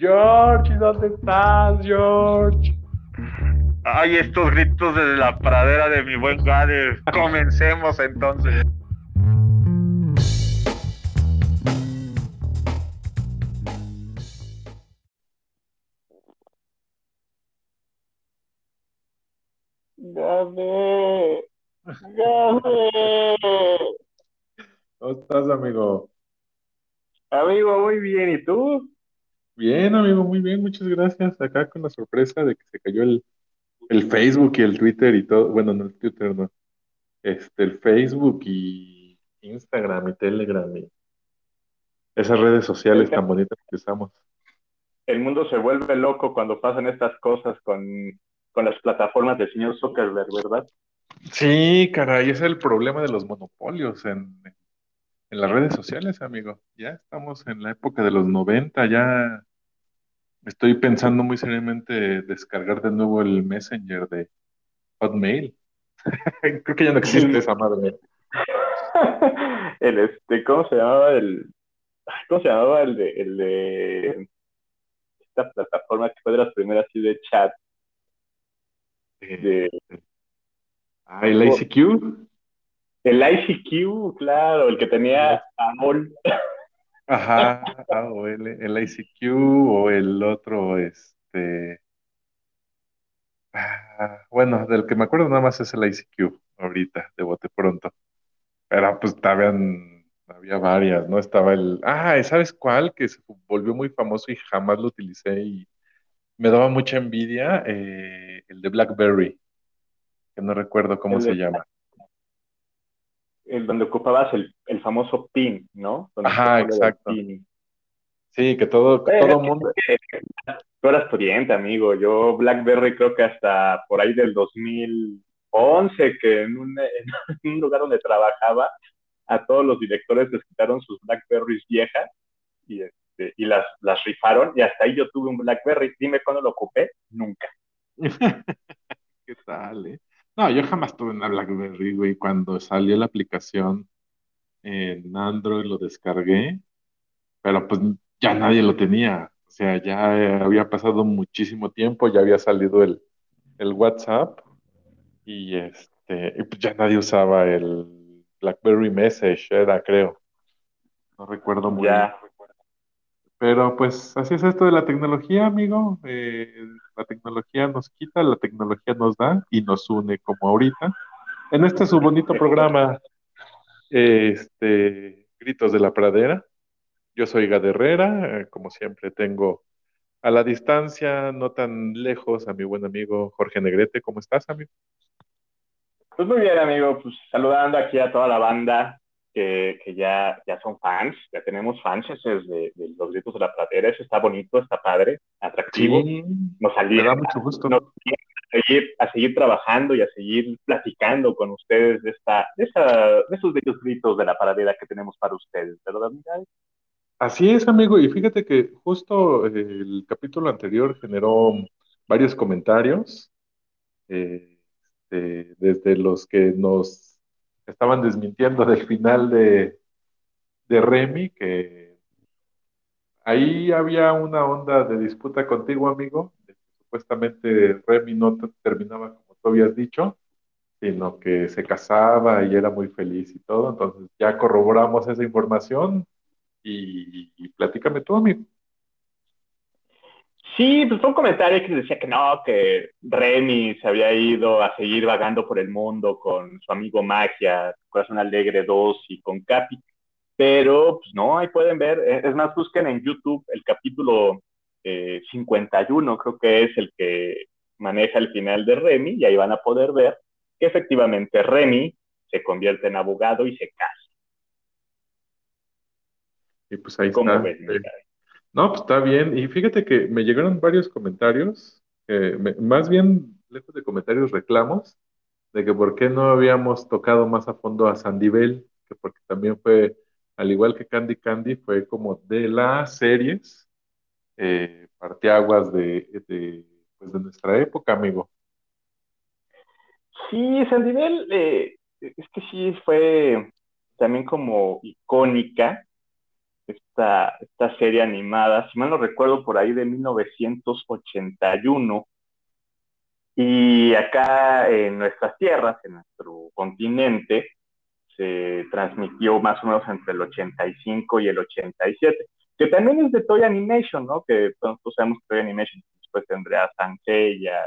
George, ¿dónde estás, George? Ay, estos gritos desde la pradera de mi buen Gade. Comencemos entonces. Gabe, Gabe. ¿Cómo estás, amigo? Amigo, muy bien. ¿Y tú? Bien, amigo, muy bien, muchas gracias. Acá con la sorpresa de que se cayó el, el Facebook y el Twitter y todo. Bueno, no el Twitter, no. Este, el Facebook y Instagram y Telegram y esas redes sociales tan bonitas que usamos. El mundo se vuelve loco cuando pasan estas cosas con, con las plataformas del señor Zuckerberg, ¿verdad? Sí, caray, ese es el problema de los monopolios en, en las redes sociales, amigo. Ya estamos en la época de los 90, ya estoy pensando muy seriamente descargar de nuevo el Messenger de Hotmail. Creo que ya no existe esa madre. el este, ¿cómo se llamaba el cómo se llamaba el de, el de esta plataforma que fue de las primeras así de chat? De, ah, el ICQ. El ICQ, claro, el que tenía AOL. Ajá, AOL, el ICQ o el otro, este. Ah, bueno, del que me acuerdo nada más es el ICQ, ahorita, de bote pronto. Pero pues estaban, había varias, ¿no? Estaba el. Ah, ¿sabes cuál? Que se volvió muy famoso y jamás lo utilicé y me daba mucha envidia, eh, el de BlackBerry, que no recuerdo cómo se llama el donde ocupabas el, el famoso pin, ¿no? Ajá, exacto. Sí, que todo, el todo mundo... Tú eras estudiante, amigo. Yo BlackBerry creo que hasta por ahí del 2011, que en un, en un lugar donde trabajaba, a todos los directores les quitaron sus Blackberries viejas y, este, y las, las rifaron y hasta ahí yo tuve un Blackberry. Dime cuándo lo ocupé, nunca. ¿Qué tal, eh? No, yo jamás tuve una BlackBerry, güey. Cuando salió la aplicación en Android lo descargué, pero pues ya nadie lo tenía. O sea, ya había pasado muchísimo tiempo, ya había salido el, el WhatsApp y este, y pues ya nadie usaba el BlackBerry Message, era creo. No recuerdo muy bien. Pero pues así es esto de la tecnología, amigo. Eh, la tecnología nos quita, la tecnología nos da y nos une como ahorita. En este su bonito programa, este, Gritos de la Pradera. Yo soy Gad Herrera, eh, como siempre tengo a la distancia, no tan lejos, a mi buen amigo Jorge Negrete. ¿Cómo estás, amigo? Pues muy bien, amigo. Pues saludando aquí a toda la banda que, ya, ya son fans, ya tenemos fans de, de los gritos de la pradera, eso está bonito, está padre, atractivo. nos alienta, mucho gusto. a, seguir, a seguir trabajando y a seguir platicando con ustedes de, esta, de, esa, de esos bellos gritos de la pradera que tenemos para ustedes, ¿verdad, Miguel? Así es, amigo, y fíjate que justo eh, el capítulo anterior generó varios comentarios, eh, este, desde los que nos estaban desmintiendo del final de, de Remy, que ahí había una onda de disputa contigo, amigo, supuestamente Remy no terminaba como tú habías dicho, sino que se casaba y era muy feliz y todo. Entonces ya corroboramos esa información y, y platícame tú, amigo. Sí, pues fue un comentario que decía que no, que Remy se había ido a seguir vagando por el mundo con su amigo Magia, Corazón Alegre 2 y con Capi. Pero, pues no, ahí pueden ver. Eh, es más, busquen en YouTube el capítulo 51, eh, creo que es el que maneja el final de Remy, y ahí van a poder ver que efectivamente Remy se convierte en abogado y se casa. Y pues ahí está. No, pues está bien. Y fíjate que me llegaron varios comentarios, más bien lejos de comentarios, reclamos, de que por qué no habíamos tocado más a fondo a Sandivel, que porque también fue, al igual que Candy Candy, fue como de las series eh, parteaguas de, de, pues de nuestra época, amigo. Sí, Sandivel, eh, es que sí fue también como icónica esta, esta serie animada, si mal no recuerdo, por ahí de 1981. Y acá en nuestras tierras, en nuestro continente, se transmitió más o menos entre el 85 y el 87, que también es de Toy Animation, ¿no? Que todos sabemos que Toy Animation después tendría a Sansella,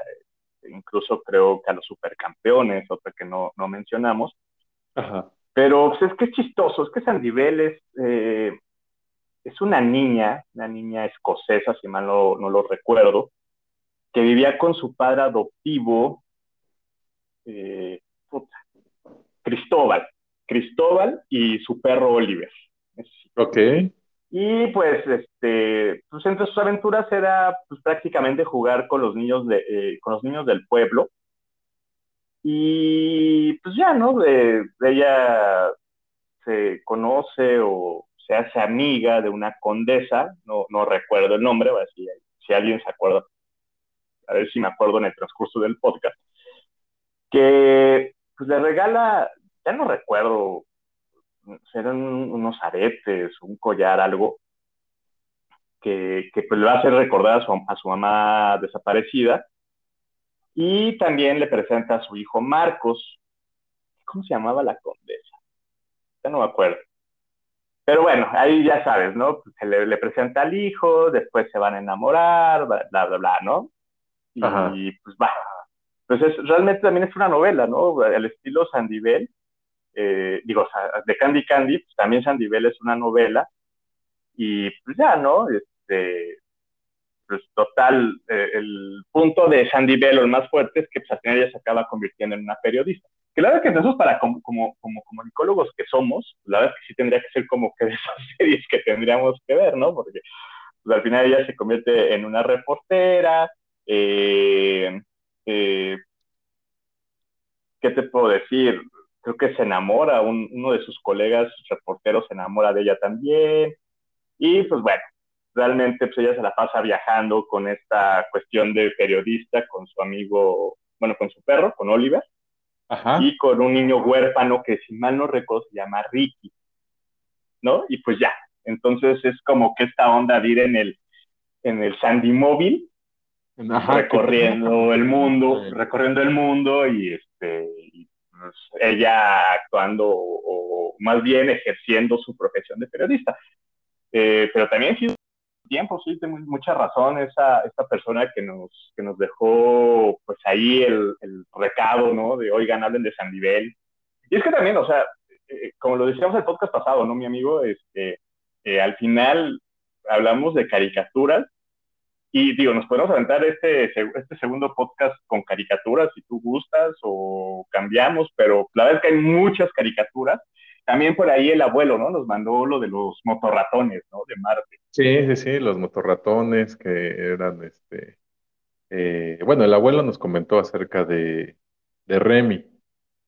incluso creo que a los supercampeones, otra que no, no mencionamos. Ajá. Pero pues, es que es chistoso, es que Sandivel es, eh, es una niña, una niña escocesa, si mal no, no, lo recuerdo, que vivía con su padre adoptivo, eh, Cristóbal, Cristóbal y su perro Oliver. Ok. Y pues, este, pues entre sus aventuras era pues, prácticamente jugar con los niños de, eh, con los niños del pueblo. Y pues ya, ¿no? De, ella se conoce o se hace amiga de una condesa, no, no recuerdo el nombre, a ver si, alguien se acuerda, a ver si me acuerdo en el transcurso del podcast, que pues le regala, ya no recuerdo, eran unos aretes, un collar, algo, que, que pues, le va a hacer recordar a su, a su mamá desaparecida. Y también le presenta a su hijo Marcos. ¿Cómo se llamaba la condesa? Ya no me acuerdo. Pero bueno, ahí ya sabes, ¿no? Pues, se le, le, presenta al hijo, después se van a enamorar, bla, bla, bla, bla ¿no? Y, pues va. Pues es, realmente también es una novela, ¿no? El estilo Sandivel, eh, digo, de Candy Candy, pues también Sandivel es una novela. Y pues ya, ¿no? Este, pues total, eh, el punto de Sandy Bell, el más fuerte, es que pues, al final ella se acaba convirtiendo en una periodista. Que la verdad que nosotros para como, como, como comunicólogos que somos, la verdad es que sí tendría que ser como que de esas series que tendríamos que ver, ¿no? Porque pues, al final ella se convierte en una reportera, eh, eh, ¿qué te puedo decir? Creo que se enamora, un, uno de sus colegas reporteros se enamora de ella también, y pues bueno, realmente pues ella se la pasa viajando con esta cuestión de periodista, con su amigo, bueno, con su perro, con Oliver, Ajá. y con un niño huérfano que si mal no recuerdo se llama Ricky, ¿no? Y pues ya, entonces es como que esta onda de ir en el, en el Sandy Móvil, Ajá, recorriendo que... el mundo, recorriendo el mundo y este y, pues, ella actuando o, o, más bien ejerciendo su profesión de periodista. Eh, pero también sí tiempo, sí, tiene mucha razón esa, esta persona que nos, que nos dejó pues ahí el, el recado, ¿no? De oigan, hablen de San Nivel. Y es que también, o sea, eh, como lo decíamos el podcast pasado, ¿no, mi amigo? Este, eh, al final hablamos de caricaturas y digo, nos podemos aventar este, este segundo podcast con caricaturas si tú gustas o cambiamos, pero la verdad es que hay muchas caricaturas. También por ahí el abuelo, ¿no? Nos mandó lo de los motorratones, ¿no? De Marte. Sí, sí, sí, los motorratones que eran, este, eh, bueno, el abuelo nos comentó acerca de, de Remy,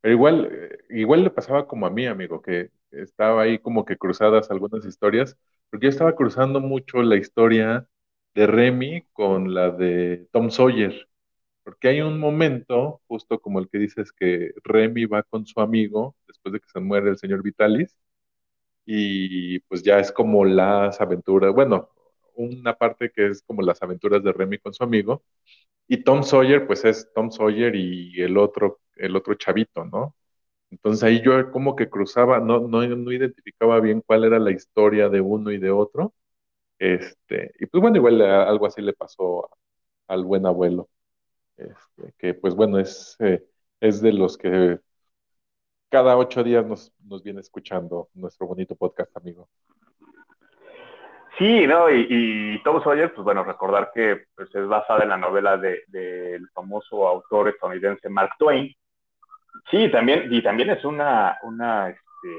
pero igual, eh, igual le pasaba como a mí, amigo, que estaba ahí como que cruzadas algunas historias, porque yo estaba cruzando mucho la historia de Remy con la de Tom Sawyer, porque hay un momento, justo como el que dices, que Remy va con su amigo después de que se muere el señor Vitalis, y pues ya es como las aventuras, bueno, una parte que es como las aventuras de Remy con su amigo, y Tom Sawyer, pues es Tom Sawyer y el otro, el otro chavito, ¿no? Entonces ahí yo como que cruzaba, no, no, no identificaba bien cuál era la historia de uno y de otro, este, y pues bueno, igual algo así le pasó al buen abuelo, este, que pues bueno, es, eh, es de los que cada ocho días nos, nos, viene escuchando nuestro bonito podcast, amigo. Sí, ¿no? Y, Tom Sawyer, pues bueno, recordar que pues, es basada en la novela del de, de famoso autor estadounidense Mark Twain. Sí, también, y también es una, una, este,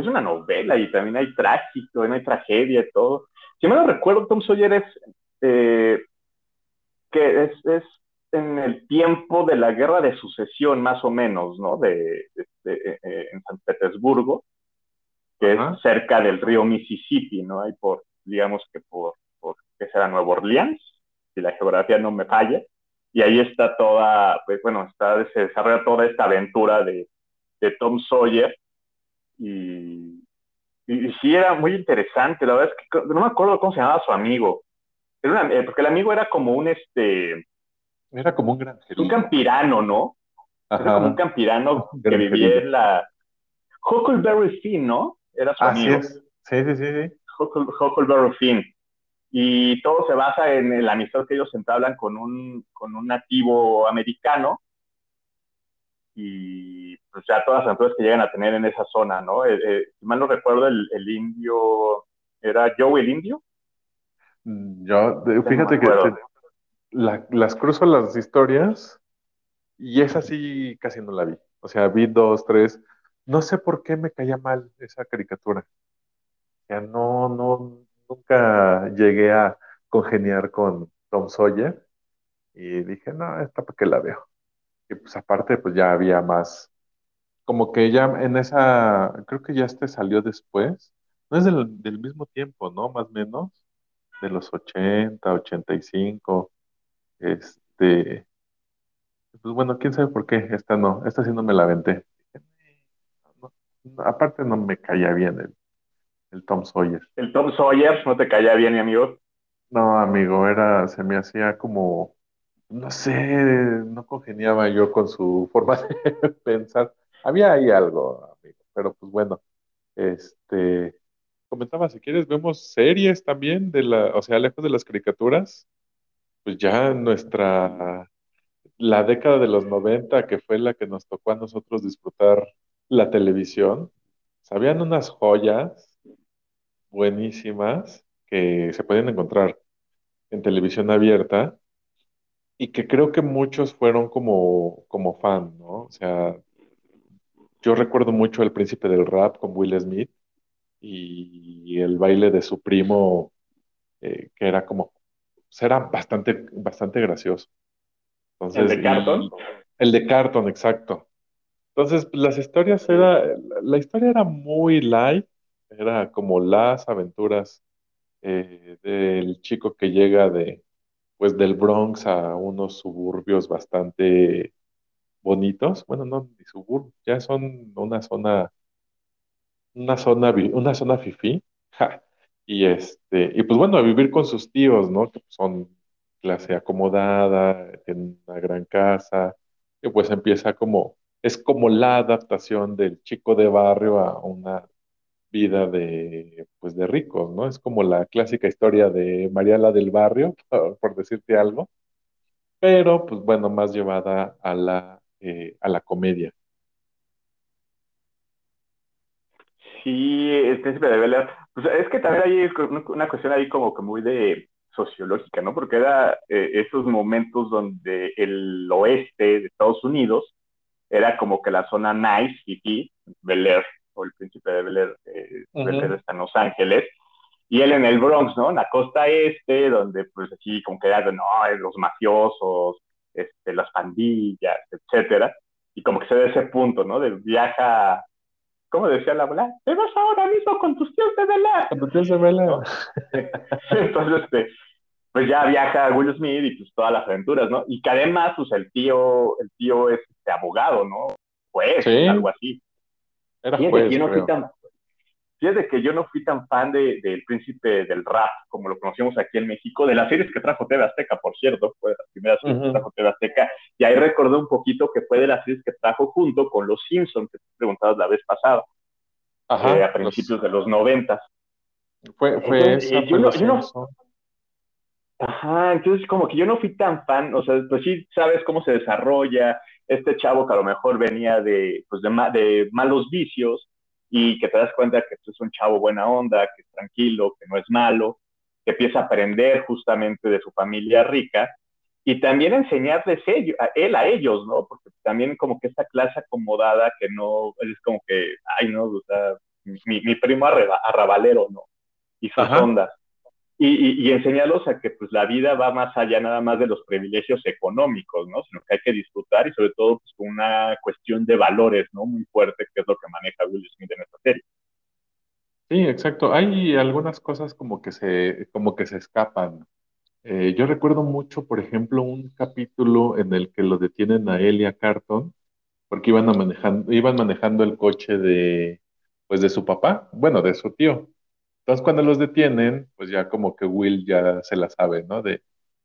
es una novela y también hay trágico, también hay tragedia y todo. Si me lo recuerdo, Tom Sawyer es, eh, que es, es en el tiempo de la guerra de sucesión, más o menos, ¿no? De, de, de eh, en San Petersburgo, que es cerca del río Mississippi, ¿no? Hay por, digamos que por, por ¿qué será? Nueva Orleans, si la geografía no me falla. Y ahí está toda, pues bueno, está, se desarrolla toda esta aventura de, de Tom Sawyer y, y, sí era muy interesante, la verdad es que no me acuerdo cómo se llamaba su amigo, eh, porque el amigo era como un, este... Era como un gran Un campirano, ¿no? Era como un campirano que vivía en la... Huckleberry Finn, ¿no? Era su amigo. Sí, sí, sí, sí. Huckleberry Finn. Y todo se basa en el amistad que ellos entablan con un, con un nativo americano y pues ya todas las aventuras que llegan a tener en esa zona, ¿no? Eh, eh, si mal no recuerdo, el, el, indio, ¿era Joe el indio? Yo, fíjate que las cruzo las historias y esa sí casi no la vi. O sea, vi dos, tres. No sé por qué me caía mal esa caricatura. O sea, no, no, nunca llegué a congeniar con Tom Sawyer y dije, no, esta para qué la veo. Y pues aparte, pues ya había más, como que ya en esa, creo que ya este salió después, no es del, del mismo tiempo, ¿no? Más o menos, de los 80, 85, este, pues bueno, quién sabe por qué, esta no, esta sí no me la aventé. aparte no me caía bien el, el Tom Sawyer. ¿El Tom Sawyer no te caía bien, mi amigo? No, amigo, era, se me hacía como no sé, no congeniaba yo con su forma de pensar. Había ahí algo, amigo, pero pues bueno, este, comentaba, si quieres, vemos series también de la, o sea, lejos de las caricaturas, pues ya nuestra, la década de los 90, que fue la que nos tocó a nosotros disfrutar la televisión, sabían unas joyas buenísimas que se pueden encontrar en televisión abierta y que creo que muchos fueron como, como fan, ¿no? O sea, yo recuerdo mucho El Príncipe del Rap con Will Smith y el baile de su primo, eh, que era como, pues, era bastante, bastante gracioso. Entonces, ¿El de Carton? el de Carton, exacto. Entonces, pues, las historias era, la historia era muy light, era como las aventuras eh, del chico que llega de, pues del Bronx a unos suburbios bastante bonitos. Bueno, no, ni suburbios, ya son una zona, una zona, una zona fifí. Y este, y pues bueno, a vivir con sus tíos, ¿no? Que son clase acomodada, en una gran casa, que pues empieza como, es como la adaptación del chico de barrio a una vida de, pues de ricos, ¿no? Es como la clásica historia de Mariala del Barrio, por, decirte algo, pero pues bueno, más llevada a la, eh, a la comedia. Sí, el príncipe de Bel pues es que también hay una cuestión ahí como que muy de sociológica, ¿no? Porque era eh, esos momentos donde el oeste de Estados Unidos era como que la zona nice, y Bel Air, o el príncipe de Bel Air, eh, está en Los Ángeles, y él en el Bronx, ¿no? En la costa este, donde pues así como que era, no, los mafiosos, este, las pandillas, etcétera, y como que se ve ese punto, ¿no? De viaja, ¿cómo decía la abuela? Te vas ahora mismo con tus tíos de Bel Con tus tíos de Bel Entonces, este, pues ya viaja Will Smith y pues todas las aventuras, ¿no? Y que además, pues el tío, el tío es este, abogado, ¿no? Pues, algo así. Era que yo no fui tan, fíjate que yo no fui tan fan del de, príncipe del rap, como lo conocíamos aquí en México, de las series que trajo TV Azteca, por cierto, fue de las primeras series que trajo TV Azteca, y ahí recordé un poquito que fue de las series que trajo junto con Los Simpsons, que te preguntabas la vez pasada, eh, a principios de los noventas. Fue, fue esa, yo, no, yo no, Ajá, entonces como que yo no fui tan fan, o sea, pues sí sabes cómo se desarrolla, este chavo que a lo mejor venía de, pues de, de malos vicios y que te das cuenta que es un chavo buena onda, que es tranquilo, que no es malo, que empieza a aprender justamente de su familia rica y también enseñarles ellos, a él a ellos, ¿no? Porque también como que esta clase acomodada que no, es como que, ay, no, o sea, mi, mi primo arrabalero, ¿no? Y sus ondas y, y, enseñarlos a que pues la vida va más allá nada más de los privilegios económicos, ¿no? Sino que hay que disfrutar y sobre todo pues, una cuestión de valores, ¿no? Muy fuerte, que es lo que maneja Will Smith en esta serie. Sí, exacto. Hay algunas cosas como que se, como que se escapan. Eh, yo recuerdo mucho, por ejemplo, un capítulo en el que lo detienen a él y a Carton porque iban, manejando, iban manejando el coche de, pues de su papá, bueno, de su tío. Entonces cuando los detienen, pues ya como que Will ya se la sabe, ¿no? De,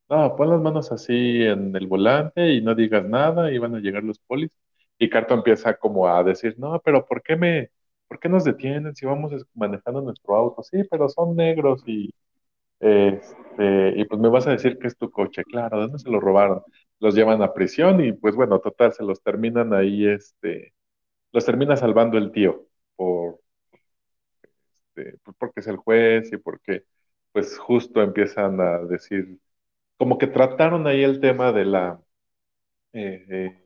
no, pon las manos así en el volante y no digas nada y van a llegar los polis. Y Carto empieza como a decir, no, pero ¿por qué me, por qué nos detienen si vamos manejando nuestro auto? Sí, pero son negros y, este, y pues me vas a decir que es tu coche, claro, ¿de dónde se lo robaron? Los llevan a prisión y pues bueno, total, se los terminan ahí, este, los termina salvando el tío por, este, pues, porque es el juez y porque pues justo empiezan a decir, como que trataron ahí el tema de la... Eh, eh,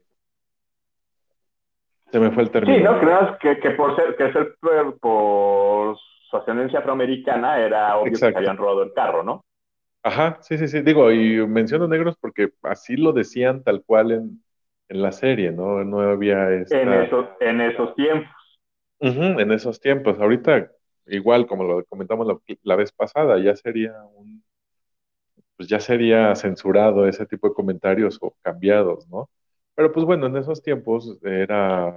se me fue el término. Sí, no, que, que por ser, que ser por, su ascendencia afroamericana era obvio que habían robado el carro, ¿no? Ajá, sí, sí, sí. Digo, y menciono negros porque así lo decían tal cual en, en la serie, ¿no? No había... Esta... En, esos, en esos tiempos. en esos tiempos. Ahorita, igual como lo comentamos la, vez pasada, ya sería un... Pues ya sería censurado ese tipo de comentarios o cambiados, ¿no? Pero pues bueno, en esos tiempos era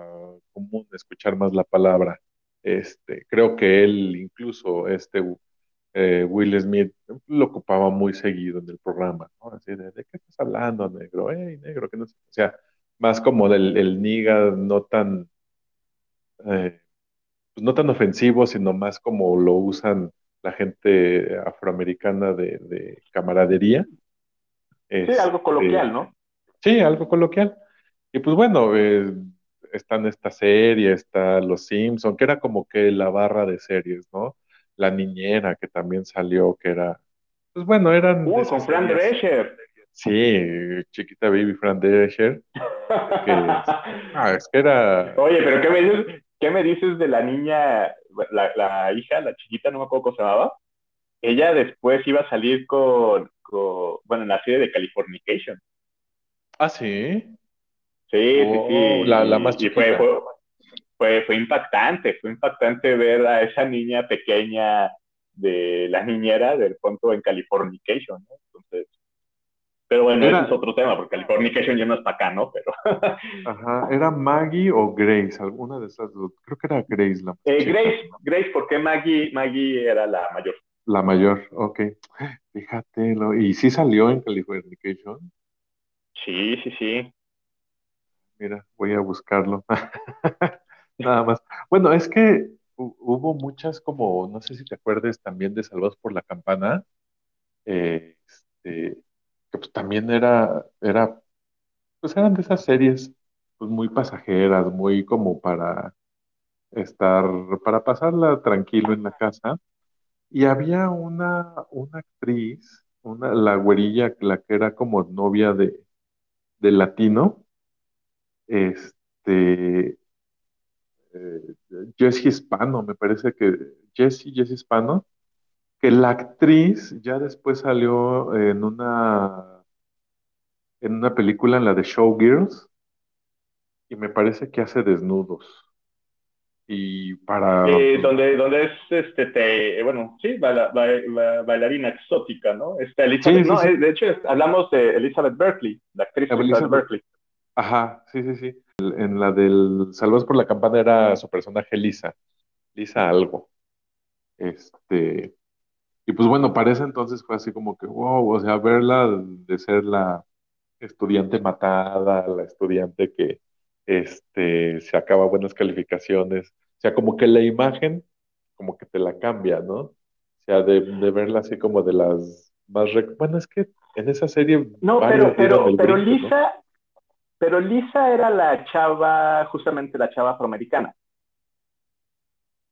común escuchar más la palabra. Este, creo que él, incluso este eh, Will Smith, lo ocupaba muy seguido en el programa, ¿no? Así de, ¿de qué estás hablando, negro? ¡Ey, negro! Que no sé. O sea, más como del el niga no tan, eh, pues no tan ofensivo, sino más como lo usan la gente afroamericana de, camaradería. Sí, algo coloquial, este, ¿no? Sí, algo coloquial. Y pues bueno, eh, está en esta serie, está Los Simpson, que era como que la barra de series, ¿no? La niñera que también salió, que era, pues bueno, eran... Uh, con Fran Drescher. Sí, chiquita baby Fran Drescher. ah, es que era... Oye, pero ¿qué me dices, qué me dices de la niña, la, hija, la chiquita, no me acuerdo cómo se llamaba? Ella después iba a salir con, bueno, en la serie de Californication. Ah, sí. Sí, sí, sí. Oh, la, la más chiquita. fue, fue, fue, impactante, fue impactante ver a esa niña pequeña de la niñera del punto en Californication, ¿no? Entonces, pero bueno, ese es otro tema, porque Californication ya no es para acá, ¿no? Pero... Ajá, ¿era Maggie o Grace? Alguna de esas dos. Creo que era Grace la eh, Grace, Grace, porque Maggie, Maggie era la mayor. La mayor, ok. Fíjate, ¿y sí salió en Californication? Sí, sí, sí. Mira, voy a buscarlo. Nada más. Bueno, es que hubo muchas como, no sé si te acuerdes también de Salvados por la Campana. Eh, este, que pues también era, era, pues eran de esas series pues muy pasajeras, muy como para estar, para pasarla tranquilo en la casa. Y había una, una actriz, una, la güerilla, la que era como novia de, de latino, este, eh, Hispano, me parece que, Jessie, Jessie Hispano, que la actriz ya después salió en una en una película en la de Showgirls y me parece que hace desnudos. Y para eh, donde donde es este bueno sí bailarina exótica no está Elizabeth no eh, de hecho hablamos de Elizabeth Berkeley la actriz Elizabeth, Berkeley ajá sí sí sí. En la del Salvados por la Campana era su personaje Lisa Lisa algo. Este y pues bueno, para ese entonces fue así como que, wow, o sea, verla de ser la estudiante matada, la estudiante que este, se acaba buenas calificaciones, o sea, como que la imagen, como que te la cambia, ¿no? O sea, de, verla así como de las más... Bueno, es que en esa serie... No, pero, pero, pero Lisa, pero Lisa era la chava, justamente la chava afroamericana.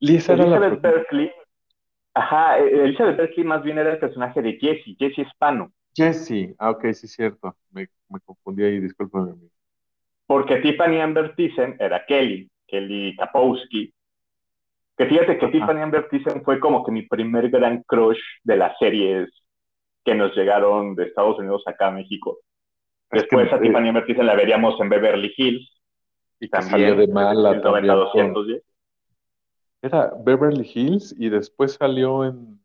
Lisa era la... Berkeley Ajá, eh, Elizabeth Berkley más bien era el personaje de Jesse, Jesse Hispano. Jesse, ah, ok, sí, cierto. Me, confundí ahí, discúlpame. Porque Tiffany Amber Thyssen era Kelly, Kelly Kapowski. Que fíjate que Tiffany Amber Thyssen fue como que mi primer gran crush de las series que nos llegaron de Estados Unidos acá a México. Después a Tiffany Amber Thyssen la veríamos en Beverly Hills. Y también de mala. También, 210 era Beverly Hills y después salió en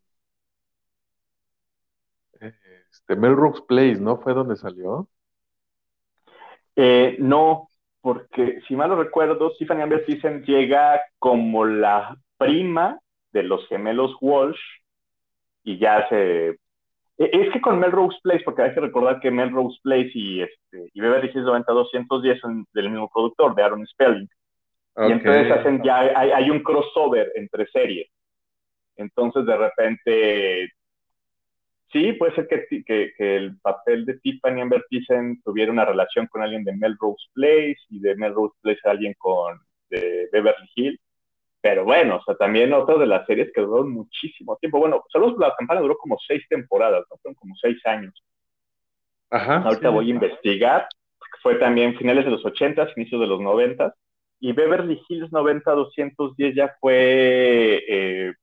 este, Melrose Place, ¿no? ¿Fue donde salió? Eh, no, porque si mal no recuerdo, Tiffany Amber Thyssen llega como la prima de los gemelos Walsh y ya se... e- Es que con Melrose Place, porque hay que recordar que Melrose Place y, este, y Beverly Hills 90210 son del mismo productor, de Aaron Spelling. Y entonces hacen ya, hay, hay un crossover entre series. Entonces de repente, sí, puede ser que, que, que el papel de Tiffany Amber Thiessen tuviera una relación con alguien de Melrose Place y de Melrose Place alguien con de Beverly Hills. Pero bueno, o sea, también otra de las series que duró muchísimo tiempo. Bueno, solo la campana duró como seis temporadas, ¿no? Fueron como seis años. Ajá. Ahorita sí. voy a investigar. Fue también finales de los 80, inicios de los 90. Y Beverly Hills 90-210 ya fue, eh,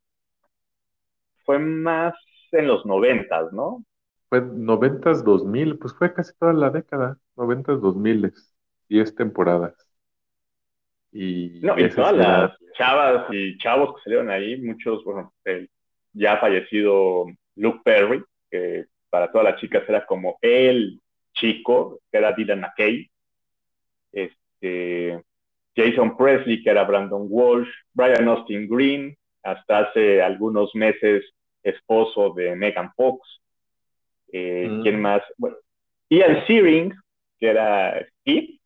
fue más en los 90, ¿no? Fue 90s, 2000, pues fue casi toda la década. 90s, 2000, 10 temporadas. Y No, y todas era- las chavas y chavos que salieron ahí, muchos, bueno, el ya fallecido Luke Perry, que para todas las chicas era como el chico, que era Dylan McKay. Este, Jason Presley, que era Brandon Walsh, Brian Austin Green, hasta hace algunos meses esposo de Megan Fox. Eh, Mm. ¿Quién más? Bueno, Ian Searing, que era Steve.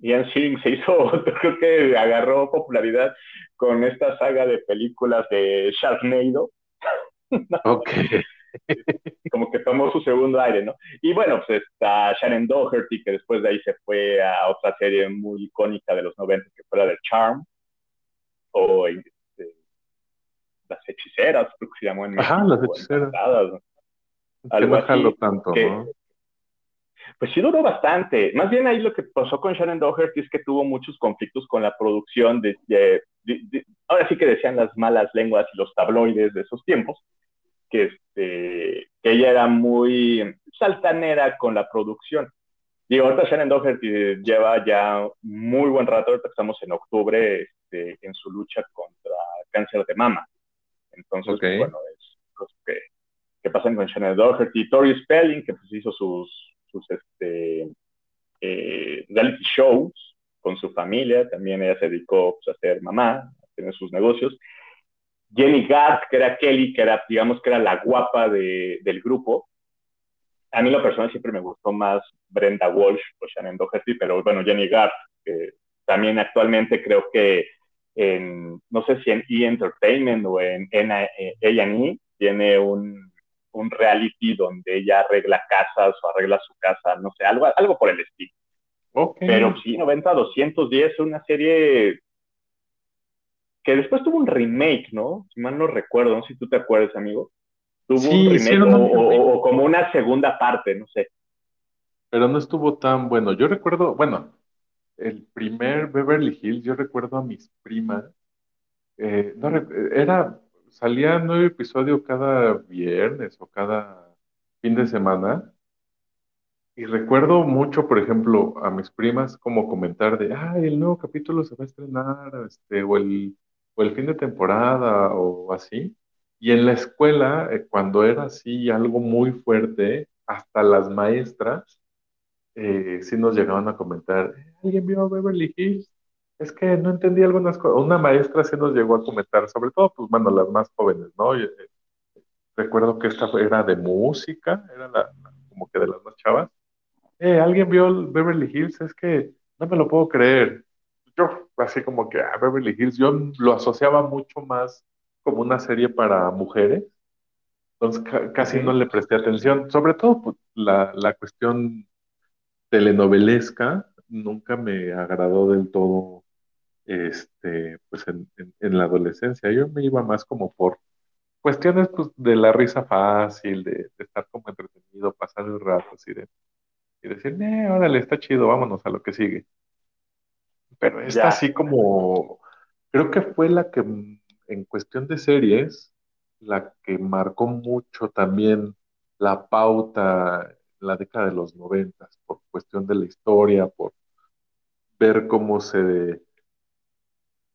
Ian Searing se hizo, creo que agarró popularidad con esta saga de películas de Sharknado, Ok. como que tomó su segundo aire, ¿no? Y bueno, pues está Shannon Doherty, que después de ahí se fue a otra serie muy icónica de los 90, que fue la de Charm, o este, Las Hechiceras, creo que se llamó en Ajá, México, Las Hechiceras. Algo así, tanto, que- ¿no? Pues sí duró bastante. Más bien ahí lo que pasó con Shannon Doherty es que tuvo muchos conflictos con la producción de, de- de- de- ahora sí que decían las malas lenguas y los tabloides de esos tiempos, que, este, que ella era muy saltanera con la producción. Y ahorita Shannon Doherty lleva ya muy buen rato, ahorita estamos en octubre, este, en su lucha contra cáncer de mama. Entonces, pues, bueno, es cosas que, que pasan con Shannon Doherty. Tori Spelling, que pues hizo sus, sus este, eh, reality shows con su familia, también ella se dedicó pues, a ser mamá, a tener sus negocios. Jenny Garth, que era Kelly, que era, digamos, que era la guapa de, del grupo. A mí, lo personal, siempre me gustó más Brenda Walsh o Shannon Doherty, pero bueno, Jenny Garth, que también actualmente creo que en, no sé si en E! Entertainment o en A&E, tiene un, un reality donde ella arregla casas o arregla su casa, no sé, algo, algo por el estilo. Ok. Pero sí, 90-210 es una serie que después tuvo un remake, ¿no? Si mal no recuerdo, no sé si tú te acuerdas, amigo. Tuvo Sí, un remake o, como una segunda parte, no sé. Pero no estuvo tan bueno. Yo recuerdo, bueno, el primer Beverly Hills, yo recuerdo a mis primas. eh, no era, salía nueve episodios cada viernes o cada fin de semana. Y recuerdo mucho, por ejemplo, a mis primas como comentar de, ay, el nuevo capítulo se va a estrenar, este, o el, o el fin de temporada, o así. Y en la escuela, eh, cuando era así algo muy fuerte, hasta las maestras eh, sí nos llegaban a comentar, ¿alguien vio Beverly Hills? Es que no entendí algunas cosas. Una maestra sí nos llegó a comentar, sobre todo, pues, bueno, las más jóvenes, ¿no? Y, eh, recuerdo que esta era de música, era la, como que de las más chavas. Eh, ¿alguien vio Beverly Hills? Es que no me lo puedo creer. Yo, así como que, ah, Beverly Hills, yo lo asociaba mucho más como una serie para mujeres. Entonces ca- casi Ujú. no le presté atención. Sobre todo pues, la, la cuestión telenovelesca nunca me agradó del todo este, pues en, en- en la adolescencia. Yo me iba más como por cuestiones pues, de la risa fácil, de, de estar como entretenido, pasar el rato así de, y decir, eh, órale, está chido, vámonos a lo que sigue. Pero esta Ya. así como, creo que fue la que mm, en cuestión de series, la que marcó mucho también la pauta en la década de los noventas, por cuestión de la historia, por ver cómo se,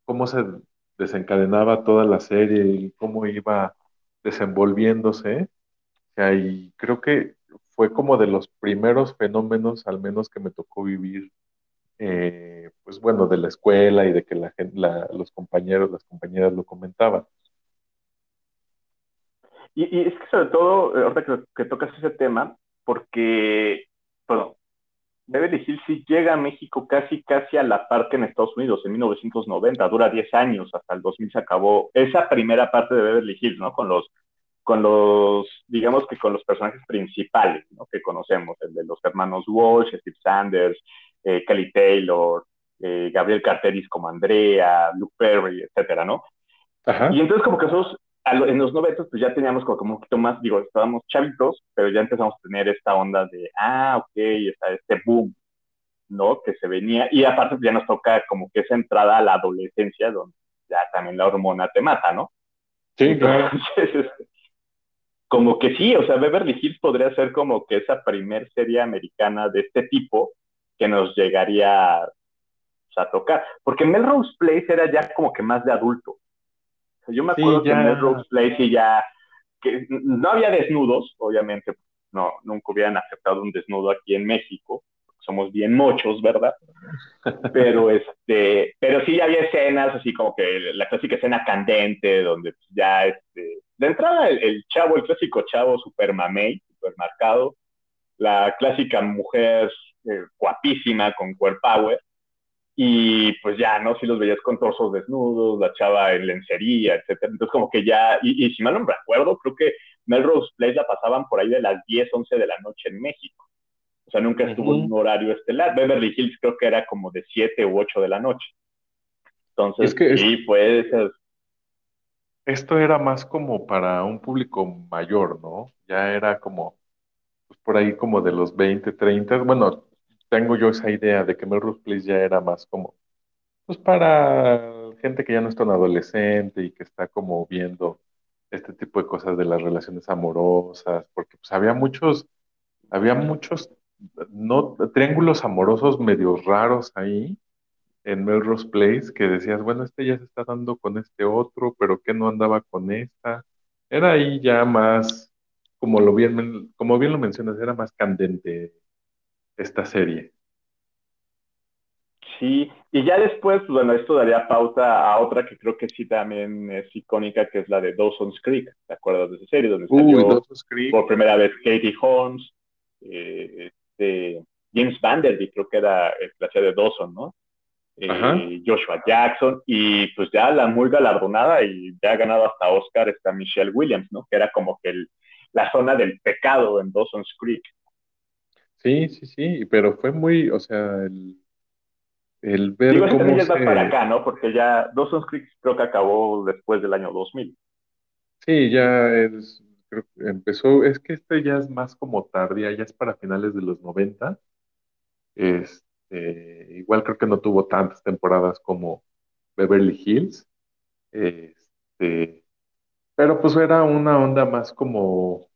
cómo se desencadenaba toda la serie y cómo iba desenvolviéndose. Y creo que fue como de los primeros fenómenos, al menos que me tocó vivir eh, pues bueno, de la escuela y de que la, los compañeros, las compañeras lo comentaban. Y, es que sobre todo, eh, ahorita que, que, tocas ese tema, porque, bueno, Beverly Hills llega a México casi, casi a la parte en Estados Unidos, en 1990, dura 10 años, hasta el 2000 se acabó esa primera parte de Beverly Hills, ¿no? Con los, con los, digamos que con los personajes principales, ¿no? Que conocemos, el de los hermanos Walsh, Steve Sanders, eh, Kelly Taylor, eh, Gabriel Carteris como Andrea, Luke Perry, etcétera, ¿no? Y entonces como que esos, en los 90 pues ya teníamos como, como, un poquito más, digo, estábamos chavitos, pero ya empezamos a tener esta onda de, ah, ok, está este boom, ¿no? Que se venía, y aparte pues, ya nos toca como que esa entrada a la adolescencia, donde ya también la hormona te mata, ¿no? Sí, claro. Entonces, este, como que sí, o sea, Beverly Hills podría ser como que esa primer serie americana de este tipo que nos llegaría a tocar. Porque Melrose Place era ya como que más de adulto. yo me acuerdo que Melrose Place y ya, que no había desnudos, obviamente, no, nunca hubieran aceptado un desnudo aquí en México, somos bien mochos, ¿verdad? Pero este, pero sí había escenas así como que la clásica escena candente, donde ya este, de entrada el, chavo, el clásico chavo super mamey, super marcado, la clásica mujer eh, guapísima con core power, y pues ya, ¿no? Si los veías con torsos desnudos, la chava en lencería, etcétera. Entonces, como que ya, y, si mal no me acuerdo, creo que Melrose Place la pasaban por ahí de las 10, 11 de la noche en México. O sea, nunca estuvo en un horario estelar. Beverly Hills creo que era como de 7 u 8 de la noche. Entonces, es que sí, pues. Esto era más como para un público mayor, ¿no? Ya era como, pues por ahí como de los 20, 30. Bueno, tengo yo esa idea de que Melrose Place ya era más como, pues para gente que ya no es tan adolescente y que está como viendo este tipo de cosas de las relaciones amorosas, porque pues había muchos, había muchos, no, triángulos amorosos medio raros ahí en Melrose Place que decías, bueno, este ya se está dando con este otro, pero que no andaba con esta. Era ahí ya más, como lo bien, como bien lo mencionas, era más candente esta serie. Sí, y ya después, bueno, esto daría pauta a otra que creo que sí también es icónica, que es la de Dawson's Creek. ¿Te acuerdas de esa serie? Donde salió por primera vez Katie Holmes, eh, este, James Vanderbilt, creo que era el clase de Dawson, ¿no? Eh, Joshua Jackson, y pues ya la muy galardonada y ya ha ganado hasta Oscar está Michelle Williams, ¿no? Que era como que la zona del pecado en Dawson's Creek. Sí, sí, sí, pero fue muy, o sea, el, el ver Digo, cómo se... para acá, ¿no? Porque ya Dawson's Creek creo que acabó después del año 2000. Sí, ya es, creo que empezó, es que este ya es más como tardía, ya es para finales de los 90. Este, igual creo que no tuvo tantas temporadas como Beverly Hills. Este, pero pues era una onda más como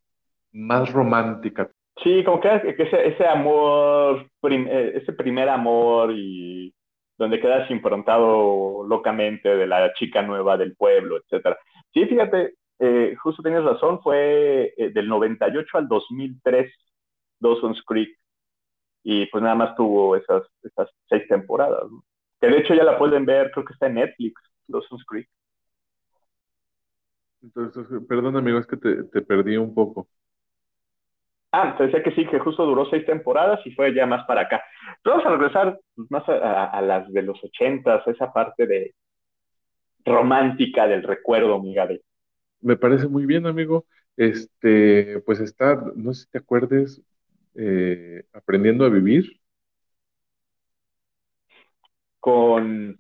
más romántica Sí, como que, ese, ese amor, eh, ese primer amor y donde quedas improntado locamente de la chica nueva del pueblo, etcétera. Sí, fíjate, eh, justo tienes razón, fue eh, del 98 al 2003 Dawson's Creek y pues nada más tuvo esas, esas seis temporadas. Que de hecho ya la pueden ver, creo que está en Netflix, Dawson's Creek. Entonces, perdón amigo, es que te, te perdí un poco. Ah, te decía que sí, que justo duró seis temporadas y fue ya más para acá. vamos a regresar pues, más a, las de los ochentas, esa parte de romántica del recuerdo, Miguel. Me parece muy bien, amigo. Este, pues está, no sé si te acuerdes, eh, aprendiendo a vivir. Con,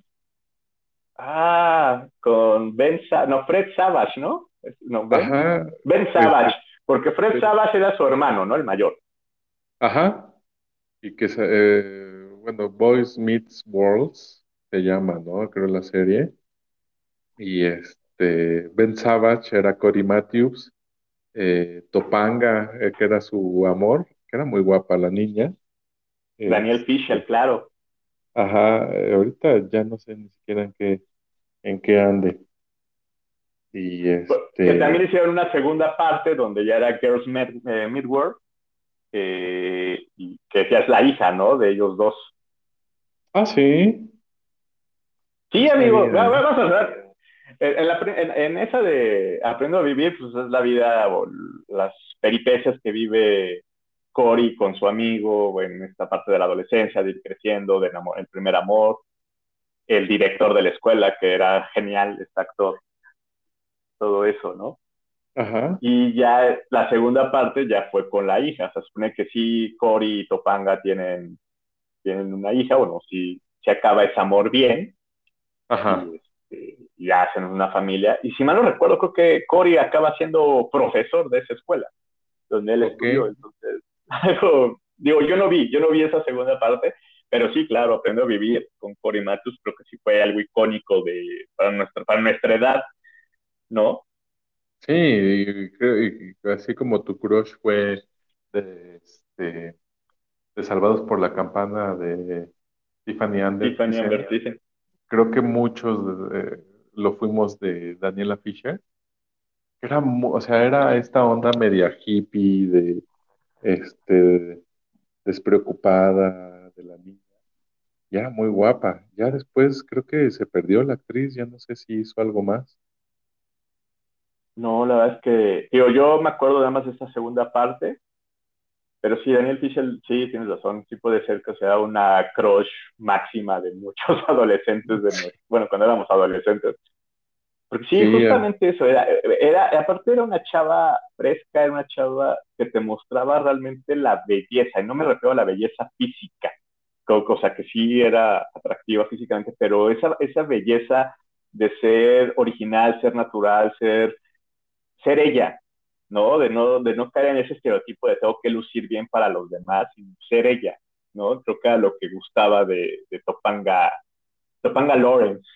ah, con Ben, no, Fred Savage, ¿no? no ben, Ajá. ben Savage. Porque Fred Savage era su hermano, ¿no? El mayor. Ajá. Y que, eh, bueno, Boys Meets Worlds se llama, ¿no? Creo la serie. Y este, Ben Savage era Cory Matthews. Eh, Topanga, eh, que era su amor, que era muy guapa la niña. Daniel Fisher, claro. Ajá, ahorita ya no sé ni siquiera en qué, en qué ande. Y este... Que también hicieron una segunda parte donde ya era Girls eh, Midworld, eh, y que ya es la hija, ¿no? De ellos dos. Ah, sí. Sí, amigo, sabía. va- va- vamos a ver. En, en la pri- en- en esa de Aprendo a vivir, pues es la vida o las peripecias que vive Cory con su amigo en esta parte de la adolescencia, de ir creciendo, de el primer amor, el director de la escuela, que era genial, este actor, todo eso, ¿no? Ajá. Y ya la segunda parte ya fue con la hija. Se supone que sí, Cory y Topanga tienen, tienen una hija, bueno, sí, se acaba ese amor bien Ajá. y, este, y hacen una familia. Y si mal no recuerdo, creo que Cory acaba siendo profesor de esa escuela, donde él estudió. Entonces, algo, digo, yo no vi, yo no vi esa segunda parte, pero sí, claro, aprendo a vivir con Cory Matthews, creo que sí fue algo icónico de, para, nuestra, para nuestra edad, ¿no? Sí, y creo- y así como tu crush fue de, este, de Salvados por la Campana de Tiffany Tiffany Thiessen. creo que muchos eh, lo fuimos de Daniela Fisher. Era, mu- o sea, era esta onda media hippie de este despreocupada de la niña. Ya muy guapa. Ya después creo que se perdió la actriz, ya no sé si hizo algo más. No, la verdad es que, digo, yo me acuerdo nada más de esta segunda parte, pero sí, Daniel Fisher, sí, tienes razón, sí puede ser que sea una crush máxima de muchos adolescentes, de, bueno, cuando éramos adolescentes. Porque sí, Sí, justamente eso, era, era, aparte era una chava fresca, era una chava que te mostraba realmente la belleza, y no me refiero a la belleza física, co- cosa que sí era atractiva físicamente, pero esa, esa belleza de ser original, ser natural, ser ser ella, ¿no? De no, de no caer en ese estereotipo de tengo que lucir bien para los demás, sino ser ella, ¿no? Creo que era lo que gustaba de, Topanga, Topanga Lawrence.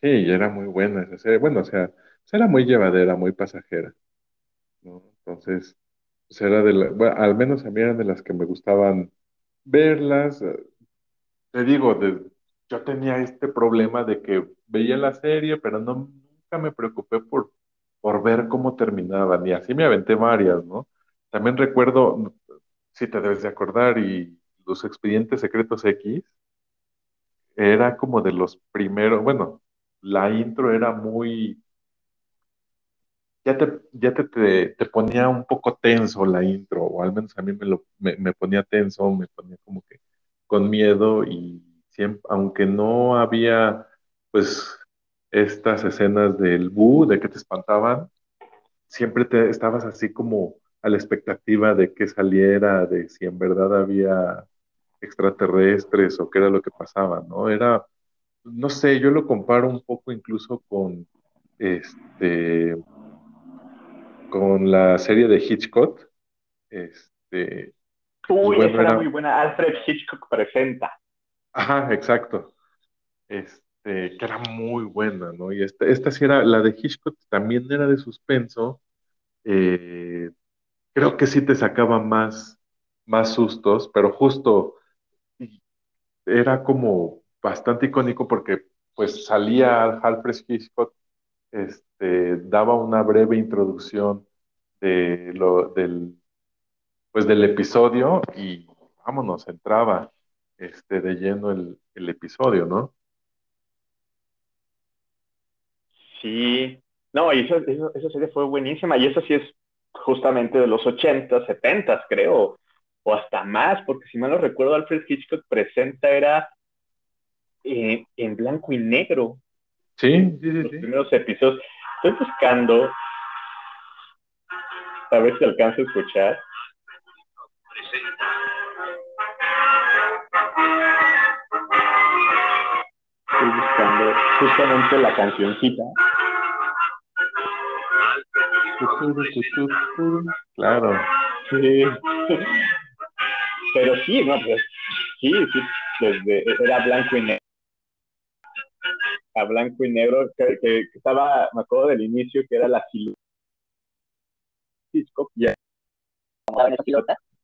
sí, era muy buena esa serie. Bueno, o sea, era muy llevadera, muy pasajera, ¿no? Entonces, pues era de la, bueno, al menos a mí eran de las que me gustaban verlas. Te digo, yo tenía este problema de que veía la serie, pero no, me preocupé por, por ver cómo terminaban, y así me aventé varias, ¿no? También recuerdo, si te debes de acordar, y los Expedientes Secretos X, era como de los primeros, bueno, la intro era muy, ya te, ya te, te, te ponía un poco tenso la intro, o al menos a mí me, lo, me, me ponía tenso, me ponía como que con miedo y siempre, aunque no había pues estas escenas del bu, de que te espantaban, siempre te estabas así como a la expectativa de que saliera, de si en verdad había extraterrestres o qué era lo que pasaba, ¿no? Era, no sé, yo lo comparo un poco incluso con este con la serie de Hitchcock, este, pues Uy, bueno, esa era era, muy buena. Alfred Hitchcock presenta. ajá, exacto, este, que era muy buena, ¿no? Y esta, esta sí era, la de Hitchcock también era de suspenso, eh, creo que sí te sacaba más, más sustos, pero justo era como bastante icónico porque pues salía Alfred Hitchcock, este, daba una breve introducción de lo, del pues del episodio y vámonos, entraba este, de lleno el episodio, ¿no? Sí. No, y esa, esa, esa serie fue buenísima. Y esa sí es justamente de los 80, 70, creo. O hasta más, porque si mal no recuerdo, Alfred Hitchcock presenta era eh, en blanco y negro. Sí, sí, sí, Los sí. primeros episodios. Estoy buscando a ver si alcanzo a escuchar. Estoy buscando justamente la cancioncita. Claro. Sí. Pero sí, no, pues sí, sí, desde era blanco y negro. A blanco y negro, que, que, que estaba, me acuerdo del inicio, que era la silueta.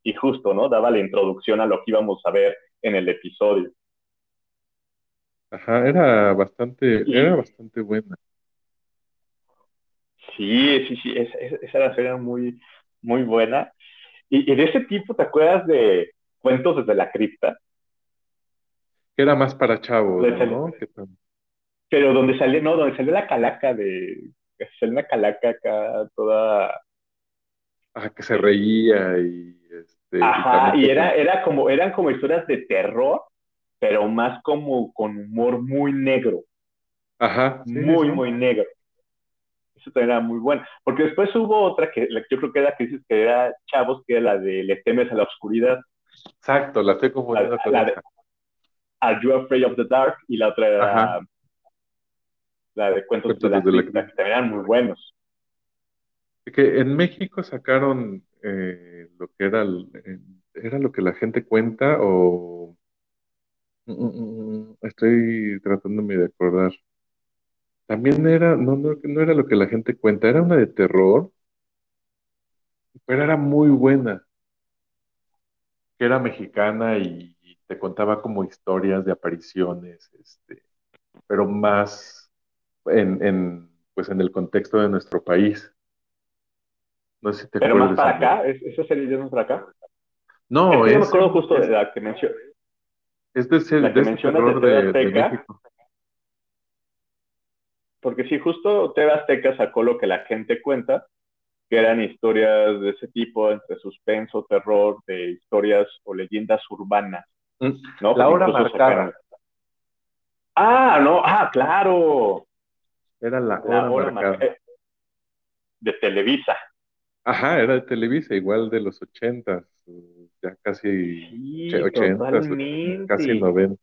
Y justo, ¿no? Daba la introducción a lo que íbamos a ver en el episodio. Ajá, era bastante, era bastante buena. Sí, sí, sí, esa, esa era serie muy, muy buena. Y, y, de ese tipo, ¿te acuerdas de Cuentos desde la cripta? Que era más para chavos, Donde ¿no? salió- Pero donde salió, no, donde salió la calaca de, salió una calaca acá toda, ah, que se reía y este, ajá, y era, era como, eran como historias de terror, pero más como con humor muy negro, Ajá, sí, muy, sí. muy negro. Eso también era muy bueno. Porque después hubo otra que yo creo que era dices que era Chavos, que era la de Le temes a la oscuridad, Exacto, la estoy confundiendo La- con la de-. Are You Afraid of the Dark? Y la otra era Ajá. la de Cuentos Cuentos de la de la que también eran muy buenos. Que en México sacaron eh, lo que era, eh, era lo que la gente cuenta o Mm, mm, mm, estoy tratándome de acordar. También era, no, no, no era lo que la gente cuenta, era una de terror, pero era muy buena, que era mexicana y, y te contaba como historias de apariciones, este, pero más en, en, pues en el contexto de nuestro país. No sé si te Pero más acuerdas. para amigo. acá, ¿es- ¿esa serie ya no es para acá? No, es yo me es, acuerdo justo es, de la que mencioné. es de que ese mencionas terror de de. México. Porque sí, justo TV Azteca sacó lo que la gente cuenta, que eran historias de ese tipo, entre suspenso, terror, de historias o leyendas urbanas, Mm, ¿no? La hora marcada. sacaron- Ah, no, ah, claro. Era la La hora hora marcada. marcada. De Televisa. Ajá, era de Televisa, igual de los ochentas, eh, ya casi Sí, ochentas, casi noventa.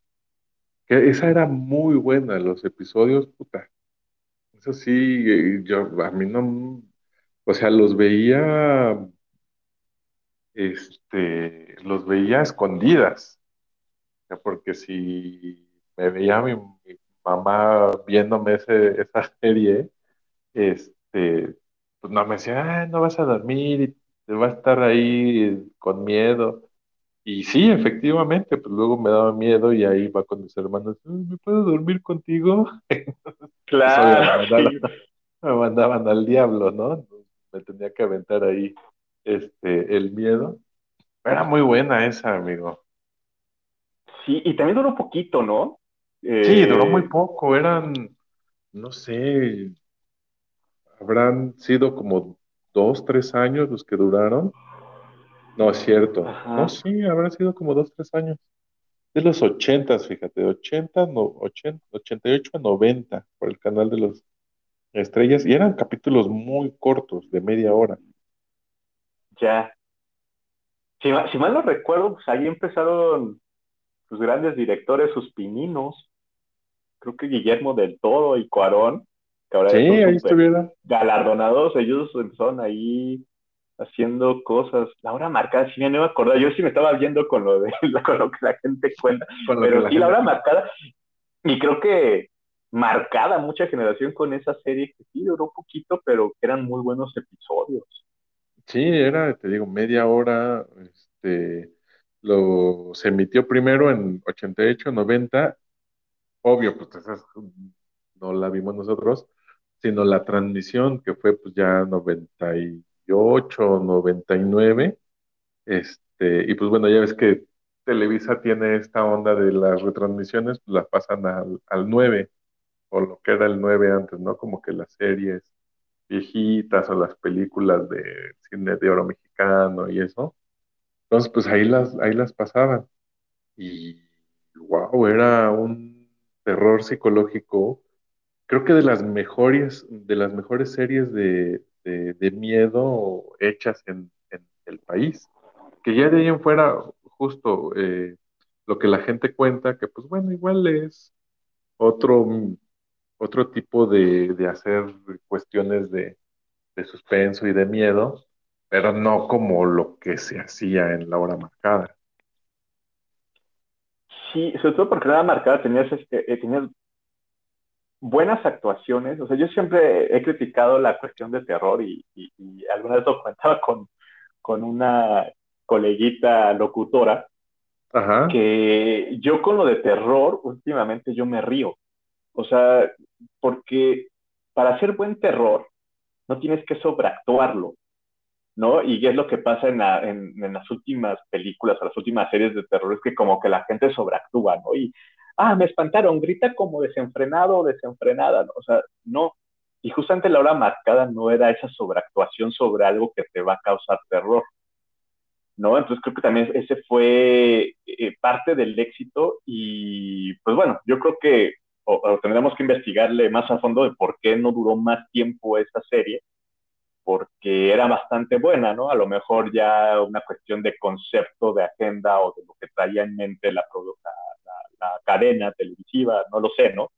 Que esa era muy buena, los episodios, puta. Eso sí, eh, yo a mí no, o sea, los veía, este, los veía escondidas, porque si me veía mi, mi mamá viéndome ese, esa serie, este, pues no me decía, "Ah, no vas a dormir te vas a estar ahí con miedo. Y sí, efectivamente, pues luego me daba miedo y ahí va con mis hermanos, "Ay, ¿me puedo dormir contigo? Claro, Pues, sí. me mandaban al diablo, ¿no? Me tenía que aventar ahí este, el miedo. Era muy buena esa, amigo. Sí, y también duró poquito, ¿no? Sí, duró Eh, muy poco, eran, no sé, habrán sido como dos, tres años los que duraron. No, es cierto. No, sí, habrán sido como dos, tres años. De los ochentas, fíjate, de 80, no, 80, 88 a 90 por el canal de los estrellas y eran capítulos muy cortos, de media hora. Ya. Si, si mal no recuerdo, pues ahí empezaron los grandes directores, sus pininos. Creo que Guillermo del Toro y Cuarón, que ahora Sí, ahí estuvieron. galardonados, ellos empezaron ahí haciendo cosas. La hora marcada, sí, ya no me acordaba. Yo sí me estaba viendo con lo de con lo que la gente cuenta. Con Pero la sí, la gente- hora marcada, y creo que marcada mucha generación con esa serie que sí duró poquito, pero que eran muy buenos episodios. Sí, era, te digo, media hora. Este, lo, se emitió primero en 88, 90. Obvio, pues no la vimos nosotros, sino la transmisión que fue pues ya 98, 99. Este, y pues bueno, ya ves que Televisa tiene esta onda de las retransmisiones, pues las pasan al, al 9, o lo que era el 9 antes, ¿no? Como que las series viejitas o las películas de cine de oro mexicano y eso. Entonces, pues ahí las, ahí las pasaban. Y wow, era un terror psicológico. Creo que de las mejores, de las mejores series de, de, miedo hechas en, el país. Que ya de ahí en fuera, justo eh, lo que la gente cuenta, que pues bueno, igual es otro, otro tipo de, de hacer cuestiones de, de suspenso y de miedo, pero no como lo que se hacía en la hora marcada. Sí, sobre todo porque la hora marcada tenías, este, tenías buenas actuaciones. O sea, yo siempre he criticado la cuestión de terror y, y, y alguna vez lo comentaba con, con una coleguita locutora, Ajá. que yo con lo de terror, últimamente yo me río. O sea, porque para hacer buen terror no tienes que sobreactuarlo, ¿no? Y es lo que pasa en, la, en, en, las últimas películas o las últimas series de terror, es que como que la gente sobreactúa, ¿no? Y ah, me espantaron, grita como desenfrenado o desenfrenada, ¿no? o sea, no. Y justamente la hora marcada no era esa sobreactuación sobre algo que te va a causar terror, ¿no? Entonces creo que también ese fue eh, parte del éxito y pues bueno, yo creo que o, tendremos que investigarle más a fondo de por qué no duró más tiempo esta serie, porque era bastante buena, ¿no? A lo mejor ya una cuestión de concepto, de agenda o de lo que traía en mente la, la, la cadena televisiva, no lo sé, ¿no?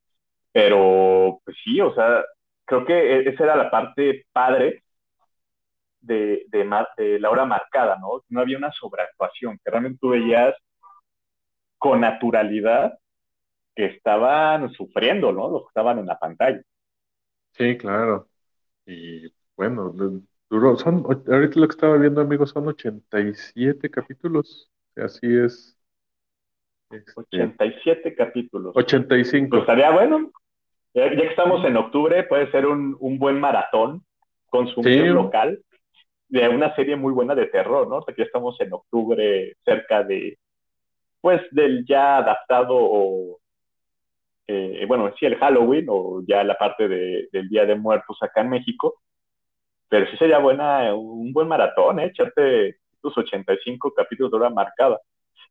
Pero pues sí, o sea, creo que e, esa era la parte padre de, de, la hora marcada, ¿no? No había una sobreactuación, que realmente tú veías con naturalidad que estaban sufriendo, ¿no? Los que estaban en la pantalla. Sí, claro. Y bueno, duró, son, ahorita lo que estaba viendo, amigos, son 87 capítulos. Así es. 87 este, capítulos. 85. Pues estaría bueno. Ya, que estamos en octubre, puede ser un, un buen maratón consumir local de una serie muy buena de terror, ¿no? Aquí estamos en octubre, cerca de, pues, del ya adaptado o, eh, bueno, sí, el Halloween o ya la parte de, del Día de Muertos acá en México. Pero sí sería buena, un buen maratón, ¿eh? Echarte tus 85 capítulos de hora marcada.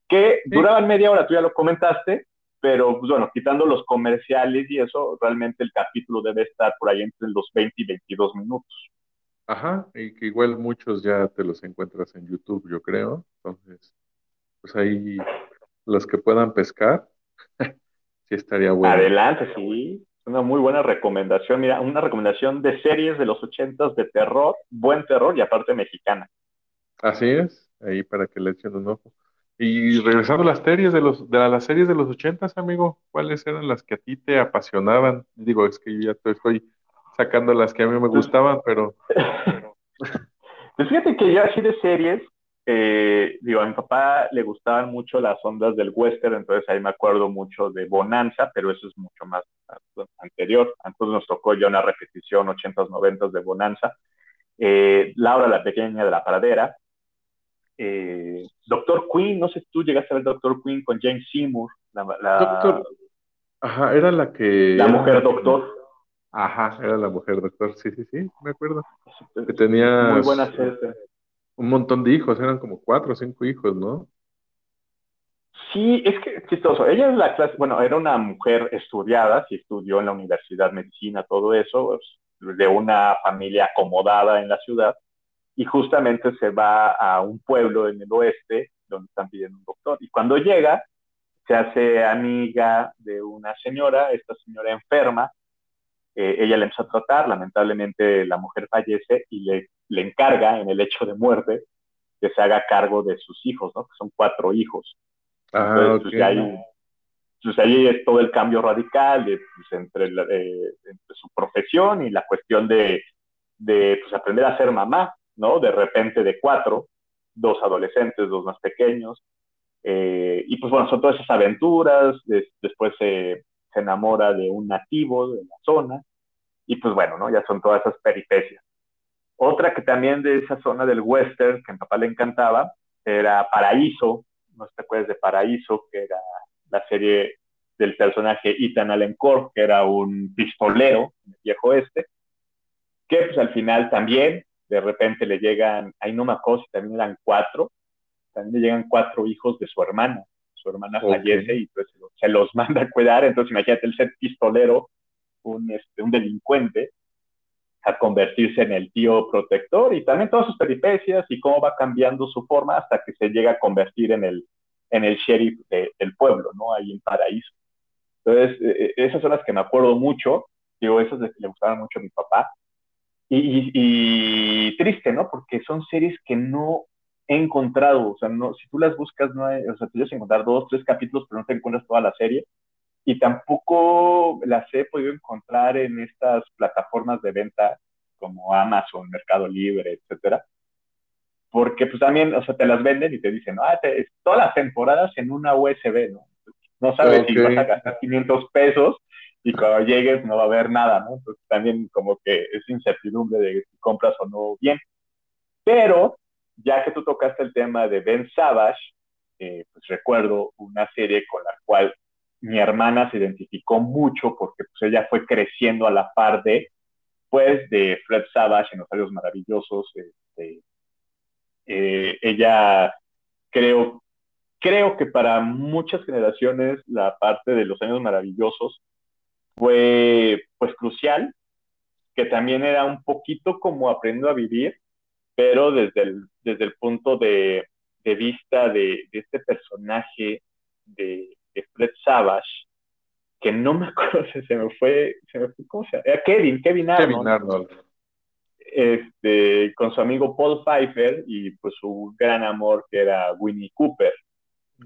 Que duraban media hora, tú ya lo comentaste, pero pues, bueno, quitando los comerciales y eso, realmente el capítulo debe estar por ahí entre los 20 y 22 minutos. Ajá, y que igual muchos ya te los encuentras en YouTube, yo creo. Entonces, pues ahí los que puedan pescar, sí estaría bueno. Adelante, sí. Una muy buena recomendación. Mira, una recomendación de series de los ochentas de terror, buen terror y aparte mexicana. Así es, ahí para que le echen un ojo. Y regresando a las series de los, de las series de los ochentas, amigo, ¿cuáles eran las que a ti te apasionaban? Digo, es que yo ya te estoy sacando las que a mí me gustaban, pero... Pues fíjate que yo así de series, eh, digo, a mi papá le gustaban mucho las ondas del western, entonces ahí me acuerdo mucho de Bonanza, pero eso es mucho más anterior. Entonces nos tocó ya una repetición 80s, 90s de Bonanza. Eh, Laura, la pequeña de la paradera. Eh, Doctor Queen, no sé si tú llegaste a ver Doctor Queen con James Seymour. La, Doctor... Ajá, era la que... La mujer doctor. Ajá, era la mujer doctor, sí, sí, sí, me acuerdo. Que tenía Muy buena serie. un montón de hijos, eran como cuatro o cinco hijos, ¿no? Sí, es que chistoso. Ella es la clase, bueno, era una mujer estudiada, sí estudió en la universidad medicina, todo eso, pues, de una familia acomodada en la ciudad, y justamente se va a un pueblo en el oeste donde están pidiendo un doctor. Y cuando llega, se hace amiga de una señora, esta señora enferma, eh, ella le empieza a tratar, lamentablemente la mujer fallece y le, le encarga en el hecho de muerte que se haga cargo de sus hijos, ¿no? Que son cuatro hijos. Ah, Entonces, pues, ahí, pues, ahí, es todo el cambio radical de, pues, entre, eh, entre, su profesión y la cuestión de, de pues, aprender a ser mamá, ¿no? De repente de cuatro, dos adolescentes, dos más pequeños. Eh, y pues bueno, son todas esas aventuras, después se enamora de un nativo de la zona, y pues bueno, ¿no? Ya son todas esas peripecias. Otra que también de esa zona del western, que a mi papá le encantaba, era Paraíso, no te acuerdas de Paraíso, que era la serie del personaje Ethan Allen Corp, que era un pistolero en el viejo este, que pues al final también, de repente le llegan, ahí no me acuerdo si también eran cuatro, también le llegan cuatro hijos de su hermana, su hermana fallece y pues se los manda a cuidar, entonces imagínate el ser pistolero un, este, un delincuente a convertirse en el tío protector y también todas sus peripecias y cómo va cambiando su forma hasta que se llega a convertir en el, en el sheriff del pueblo, ¿no? Ahí en Paraíso. Entonces, e, e, esas son las que me acuerdo mucho, digo, esas de que le gustaban mucho a mi papá. Y, y, triste, ¿no? Porque son series que no he encontrado, o sea, no, si tú las buscas, no hay, o sea, tú puedes encontrar dos, tres capítulos, pero no te encuentras toda la serie y tampoco las he podido encontrar en estas plataformas de venta como Amazon, Mercado Libre, etcétera. Porque pues también, o sea, te las venden y te dicen, ah, todas las temporadas en una USB, ¿no? No sabes si vas a gastar 500 pesos y cuando llegues no va a haber nada, ¿no? Entonces también como que es incertidumbre de si compras o no bien. Pero, ya que tú tocaste el tema de Ben Savage, eh, pues recuerdo una serie con la cual mi hermana se identificó mucho porque pues ella fue creciendo a la par de, pues, de Fred Savage en Los Años Maravillosos. Este, eh, ella creo, creo que para muchas generaciones la parte de Los Años Maravillosos fue pues crucial, que también era un poquito como aprendiendo a vivir, pero desde el, desde el punto de, de vista de, de, este personaje de, de, Fred Savage, que no me acuerdo se me fue, se me fue ¿cómo se llama? Era Kevin, Kevin Arnold. Kevin Arnold. Este, con su amigo Paul Pfeiffer y pues su gran amor que era Winnie Cooper,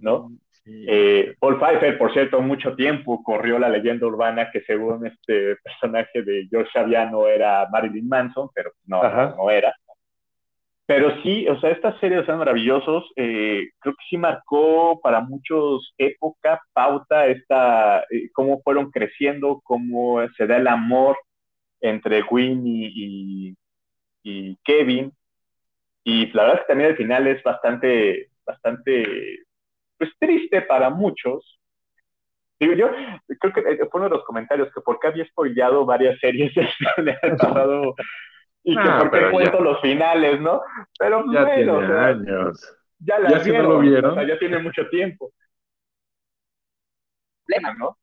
¿no? Eh, Paul Pfeiffer, por cierto, mucho tiempo corrió la leyenda urbana que según este personaje de George Saviano era Marilyn Manson, pero no, no era. Pero sí, o sea, esta serie de Seres Maravillosos eh, creo que sí marcó para muchos época, pauta, esta, eh, cómo fueron creciendo, cómo se da el amor entre Winnie y, y, Kevin. Y la verdad es que también el final es bastante, bastante, pues triste para muchos. Digo, yo creo que fue uno de los comentarios que porque había spoileado varias series del pasado y que ah, por qué cuento ya. los finales, ¿no? Pero ya bueno, tiene o sea, años. ya la vieron, no lo vieron? O sea, ya tiene mucho tiempo. Problema, ¿no?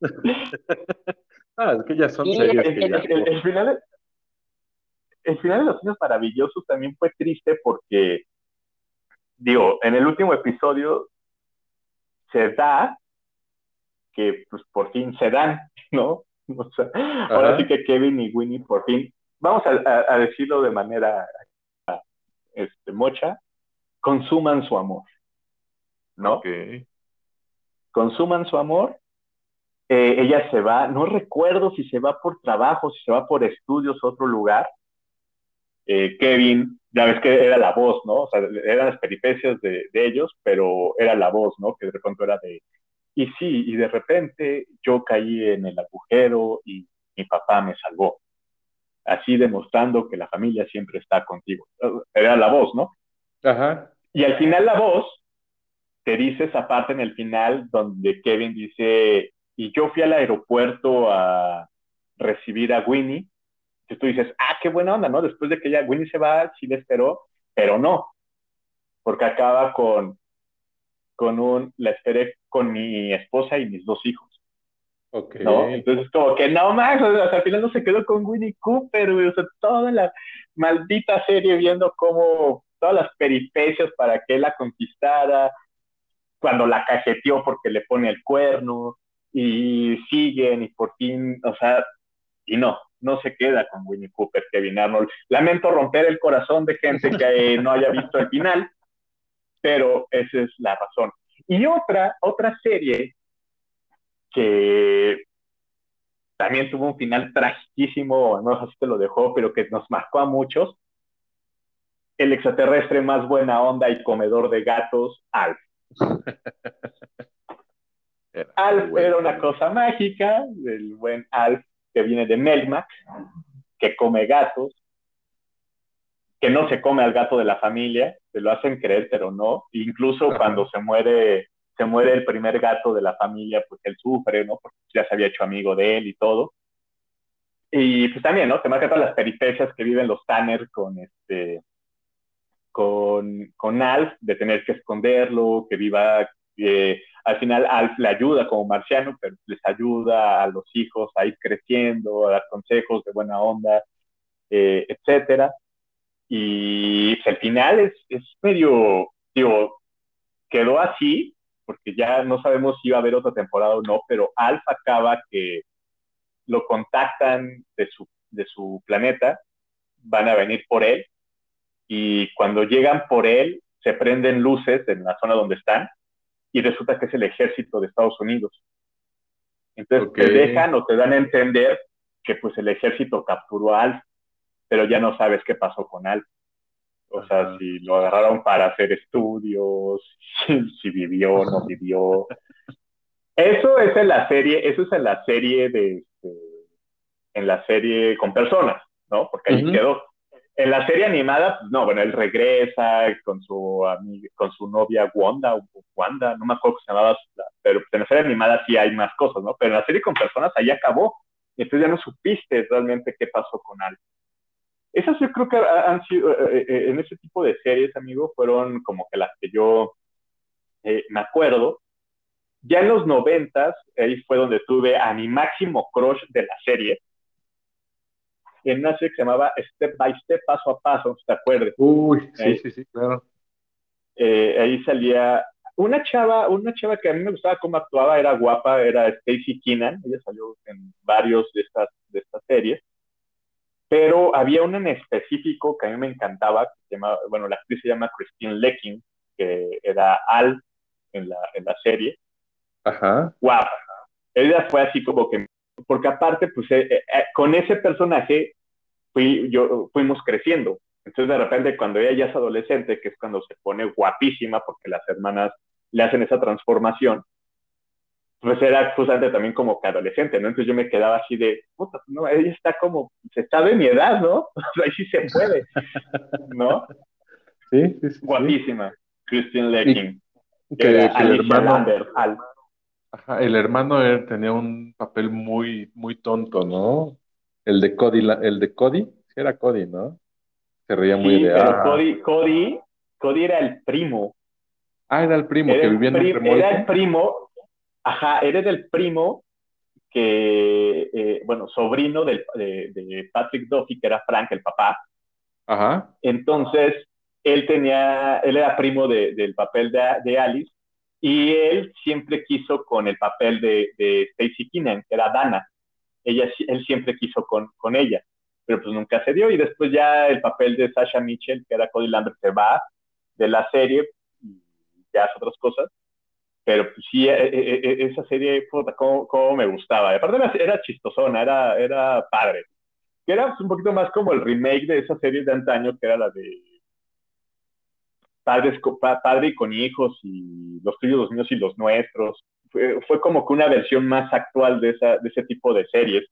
ah, es que ya son series el, que ya... El, el, final, el final de Los Niños Maravillosos también fue triste porque, digo, en el último episodio se da que pues por fin se dan, ¿no? O sea, ahora sí que Kevin y Winnie por fin, vamos a, a, a decirlo de manera este, mocha, consuman su amor, ¿no? Okay. Consuman su amor. Eh, ella se va, no recuerdo si se va por trabajo, si se va por estudios a otro lugar. Eh, Kevin, ya ves que era la voz, ¿no? O sea, eran las peripecias de, de ellos, pero era la voz, ¿no? Que de pronto era de, y sí, y de repente yo caí en el agujero y mi papá me salvó. Así demostrando que la familia siempre está contigo. Era la voz, ¿no? Ajá. Y al final la voz te dice esa parte en el final donde Kevin dice, y yo fui al aeropuerto a recibir a Winnie. Y tú dices, ah, qué buena onda, ¿no? Después de que ya Winnie se va, sí le esperó, pero no, porque acaba con, con un, la esperé con mi esposa y mis dos hijos. Okay. ¿no? Entonces, como que no más, o sea, al final no se quedó con Winnie Cooper, güey, o sea, toda la maldita serie viendo cómo todas las peripecias para que él la conquistara, cuando la cajeteó porque le pone el cuerno, y siguen, y por fin, o sea, y no, no se queda con Winnie Cooper, Kevin Arnold. Lamento romper el corazón de gente que eh, no haya visto el final, pero esa es la razón. Y otra, otra serie que también tuvo un final trágicísimo, no sé si te lo dejó, pero que nos marcó a muchos, el extraterrestre más buena onda y comedor de gatos, Alf. Alf era una cosa mágica, del buen Alf que viene de Melmac, que come gatos, que no se come al gato de la familia, se lo hacen creer, pero no. Incluso Ajá. cuando se muere, se muere el primer gato de la familia, pues él sufre, ¿no? Porque ya se había hecho amigo de él y todo. Y pues también, ¿no? Te marca todas las peripecias que viven los Tanner con este, con, con Alf, de tener que esconderlo, que viva, eh, al final Alf le ayuda como marciano, les ayuda a los hijos a ir creciendo, a dar consejos de buena onda, eh, etcétera. Y pues, el final es, es medio, digo, quedó así, porque ya no sabemos si iba a haber otra temporada o no, pero Alpha acaba que lo contactan de su, de su planeta, van a venir por él, y cuando llegan por él, se prenden luces en la zona donde están, y resulta que es el ejército de Estados Unidos. Entonces okay. te dejan o te dan a entender que pues el ejército capturó a Alpha pero ya no sabes qué pasó con Alf. O sea, si lo agarraron para hacer estudios, si, si vivió o no vivió. Eso es en la serie, eso es en la serie de, de en la serie con personas, ¿no? Porque ahí uh -huh. quedó. En la serie animada, no, bueno, él regresa con su amiga, con su novia Wanda, Wanda, no me acuerdo cómo se llamaba la, pero en la serie animada sí hay más cosas, ¿no? Pero en la serie con personas ahí acabó, y entonces ya no supiste realmente qué pasó con Al. Esas yo creo que han sido, eh, eh, en ese tipo de series, amigo, fueron como que las que yo eh, me acuerdo. Ya en los noventas, ahí fue donde tuve a mi máximo crush de la serie, en una serie que se llamaba Step by Step, Paso a Paso, ¿te acuerdas? Uy, sí, sí, sí, claro. ahí salía una chava, una chava que a mí me gustaba cómo actuaba, era guapa, era Stacy Keenan, ella salió en varios de estas, de estas series, pero había una en específico que a mí me encantaba, que se llama, bueno, la actriz se llama Christine Lecking, que era Al en la, en la serie. Ajá. Guapa. Ella fue así como que, porque aparte, pues eh, eh, con ese personaje fui, yo, fuimos creciendo. Entonces, de repente, cuando ella ya es adolescente, que es cuando se pone guapísima, porque las hermanas le hacen esa transformación, pues era justamente también como que adolescente, ¿no? Entonces yo me quedaba así de, puta, no, ella está como, se está de mi edad, ¿no? Ahí sí se puede, ¿no? Sí, sí, sí. Guapísima, Christine Lecking. Que, el hermano, Ajá, el hermano él tenía un papel muy, muy tonto, ¿no? El de Cody, el de Cody, sí era Cody, ¿no? Se reía muy de... Pero Cody, Cody, Cody era el primo Ah, era el primo que vivía en un Era el primo, ajá, era el primo que, eh, bueno, sobrino del, de, Patrick Duffy, que era Frank, el papá. Ajá. Entonces, él tenía, él era primo del papel de, Alice, y él siempre quiso con el papel de, de Stacy Keenan, que era Dana. Ella, él siempre quiso con, con ella, pero pues nunca se dio, y después ya el papel de Sasha Mitchell, que era Cody Lambert, se va de la serie ya hace otras cosas. Pero pues, sí, e, e, e, esa serie, puta, cómo, me gustaba. aparte era, era chistosona, era, era padre. Que era un poquito más como el remake de esa serie de antaño, que era la de padres, padre y con hijos, y los tuyos, los míos y los nuestros. Fue, fue, como que una versión más actual de, esa, de ese tipo de series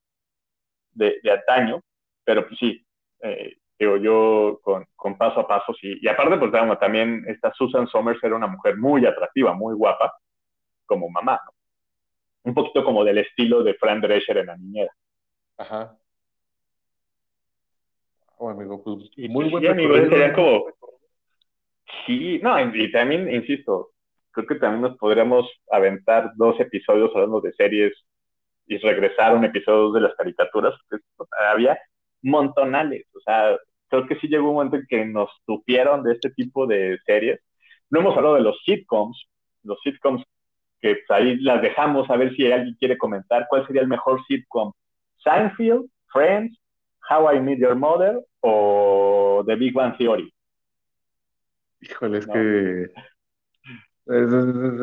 de, de antaño, pero pues sí, eh, digo, yo con, con, paso a paso, sí. Y aparte, pues también esta Susan Somers era una mujer muy atractiva, muy guapa, como mamá, ¿no? Un poquito como del estilo de Fran Drescher en la niñera. Ajá. Oh, amigo, pues y, muy buen sí, sería como... Sí, no, y, también, insisto, creo que también nos podríamos aventar dos episodios hablando de series y regresar un episodio de las caricaturas, porque había montonales. O sea, creo que sí llegó un momento en que nos tupieron de este tipo de series. No hemos hablado de los sitcoms, los sitcoms que pues, ahí las dejamos a ver si alguien quiere comentar cuál sería el mejor sitcom. Seinfeld, Friends, How I Met Your Mother o The Big Bang Theory. Híjole, es que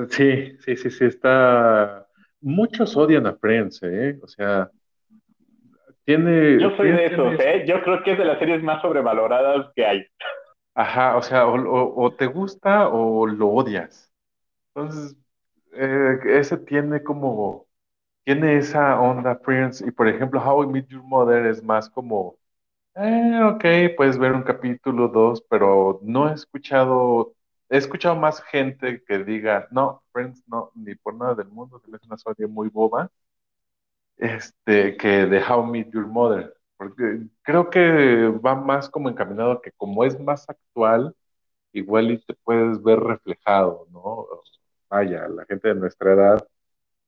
sí, sí, sí, sí, está. Muchos odian a Friends, ¿eh? O sea, yo soy de esos, ¿eh? Yo creo que es de las series más sobrevaloradas que hay. Ajá, o sea, o, te gusta o lo odias. Entonces, eh, ese tiene como, tiene esa onda Friends, y por ejemplo, How I Met Your Mother es más como, eh, ok, puedes ver un capítulo, dos, pero no he escuchado, he escuchado más gente que diga, no, Friends no, ni por nada del mundo, se me hace una serie muy boba este, que de How Meet Your Mother, porque creo que va más como encaminado que como es más actual, igual y te puedes ver reflejado, ¿no? Vaya, la gente de nuestra edad,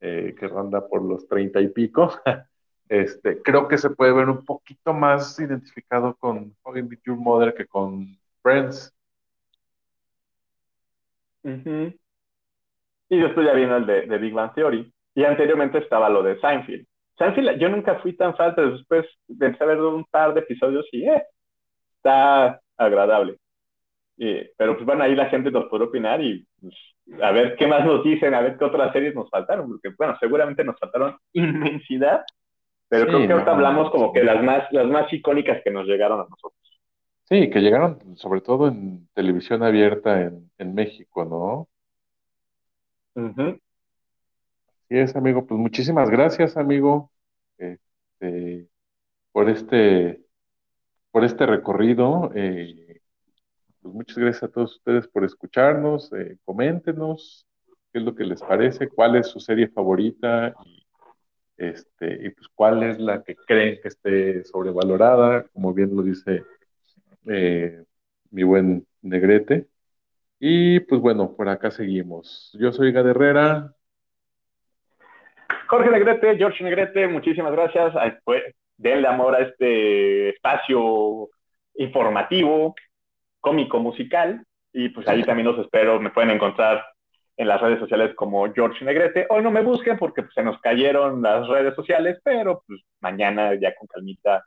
eh, que ronda por los treinta y pico, este, creo que se puede ver un poquito más identificado con How Meet Your Mother que con Friends. Y después ya vino el de, de Big Bang Theory. Y anteriormente estaba lo de Seinfeld yo nunca fui tan falta, después pensé a ver un par de episodios y eh, está agradable. pero pues bueno, ahí la gente nos puede opinar y pues, a ver qué más nos dicen, a ver qué otras series nos faltaron, porque bueno, seguramente nos faltaron inmensidad, pero creo que ahorita hablamos como que las más, las más icónicas que nos llegaron a nosotros. Sí, que llegaron sobre todo en televisión abierta en, en México, ¿no? Uh Así es, amigo. Pues muchísimas gracias, amigo, este, por este, por este recorrido. Eh, pues muchas gracias a todos ustedes por escucharnos. Eh, coméntenos qué es lo que les parece, cuál es su serie favorita y, este, y pues cuál es la que creen que esté sobrevalorada, como bien lo dice eh, mi buen Negrete. Y pues bueno, por acá seguimos. Yo soy Gad Herrera. Jorge Negrete, George Negrete, muchísimas gracias. Pues, denle amor a este espacio informativo, cómico, musical. Y pues ahí también los espero. Me pueden encontrar en las redes sociales como George Negrete. Hoy no me busquen porque pues, se nos cayeron las redes sociales, pero pues mañana ya con calmita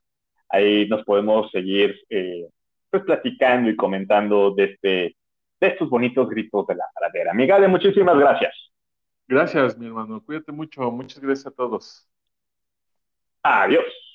ahí nos podemos seguir eh, pues platicando y comentando de, este, de estos bonitos gritos de la pradera. de muchísimas gracias. Gracias, mi hermano. Cuídate mucho. Muchas gracias a todos. Adiós.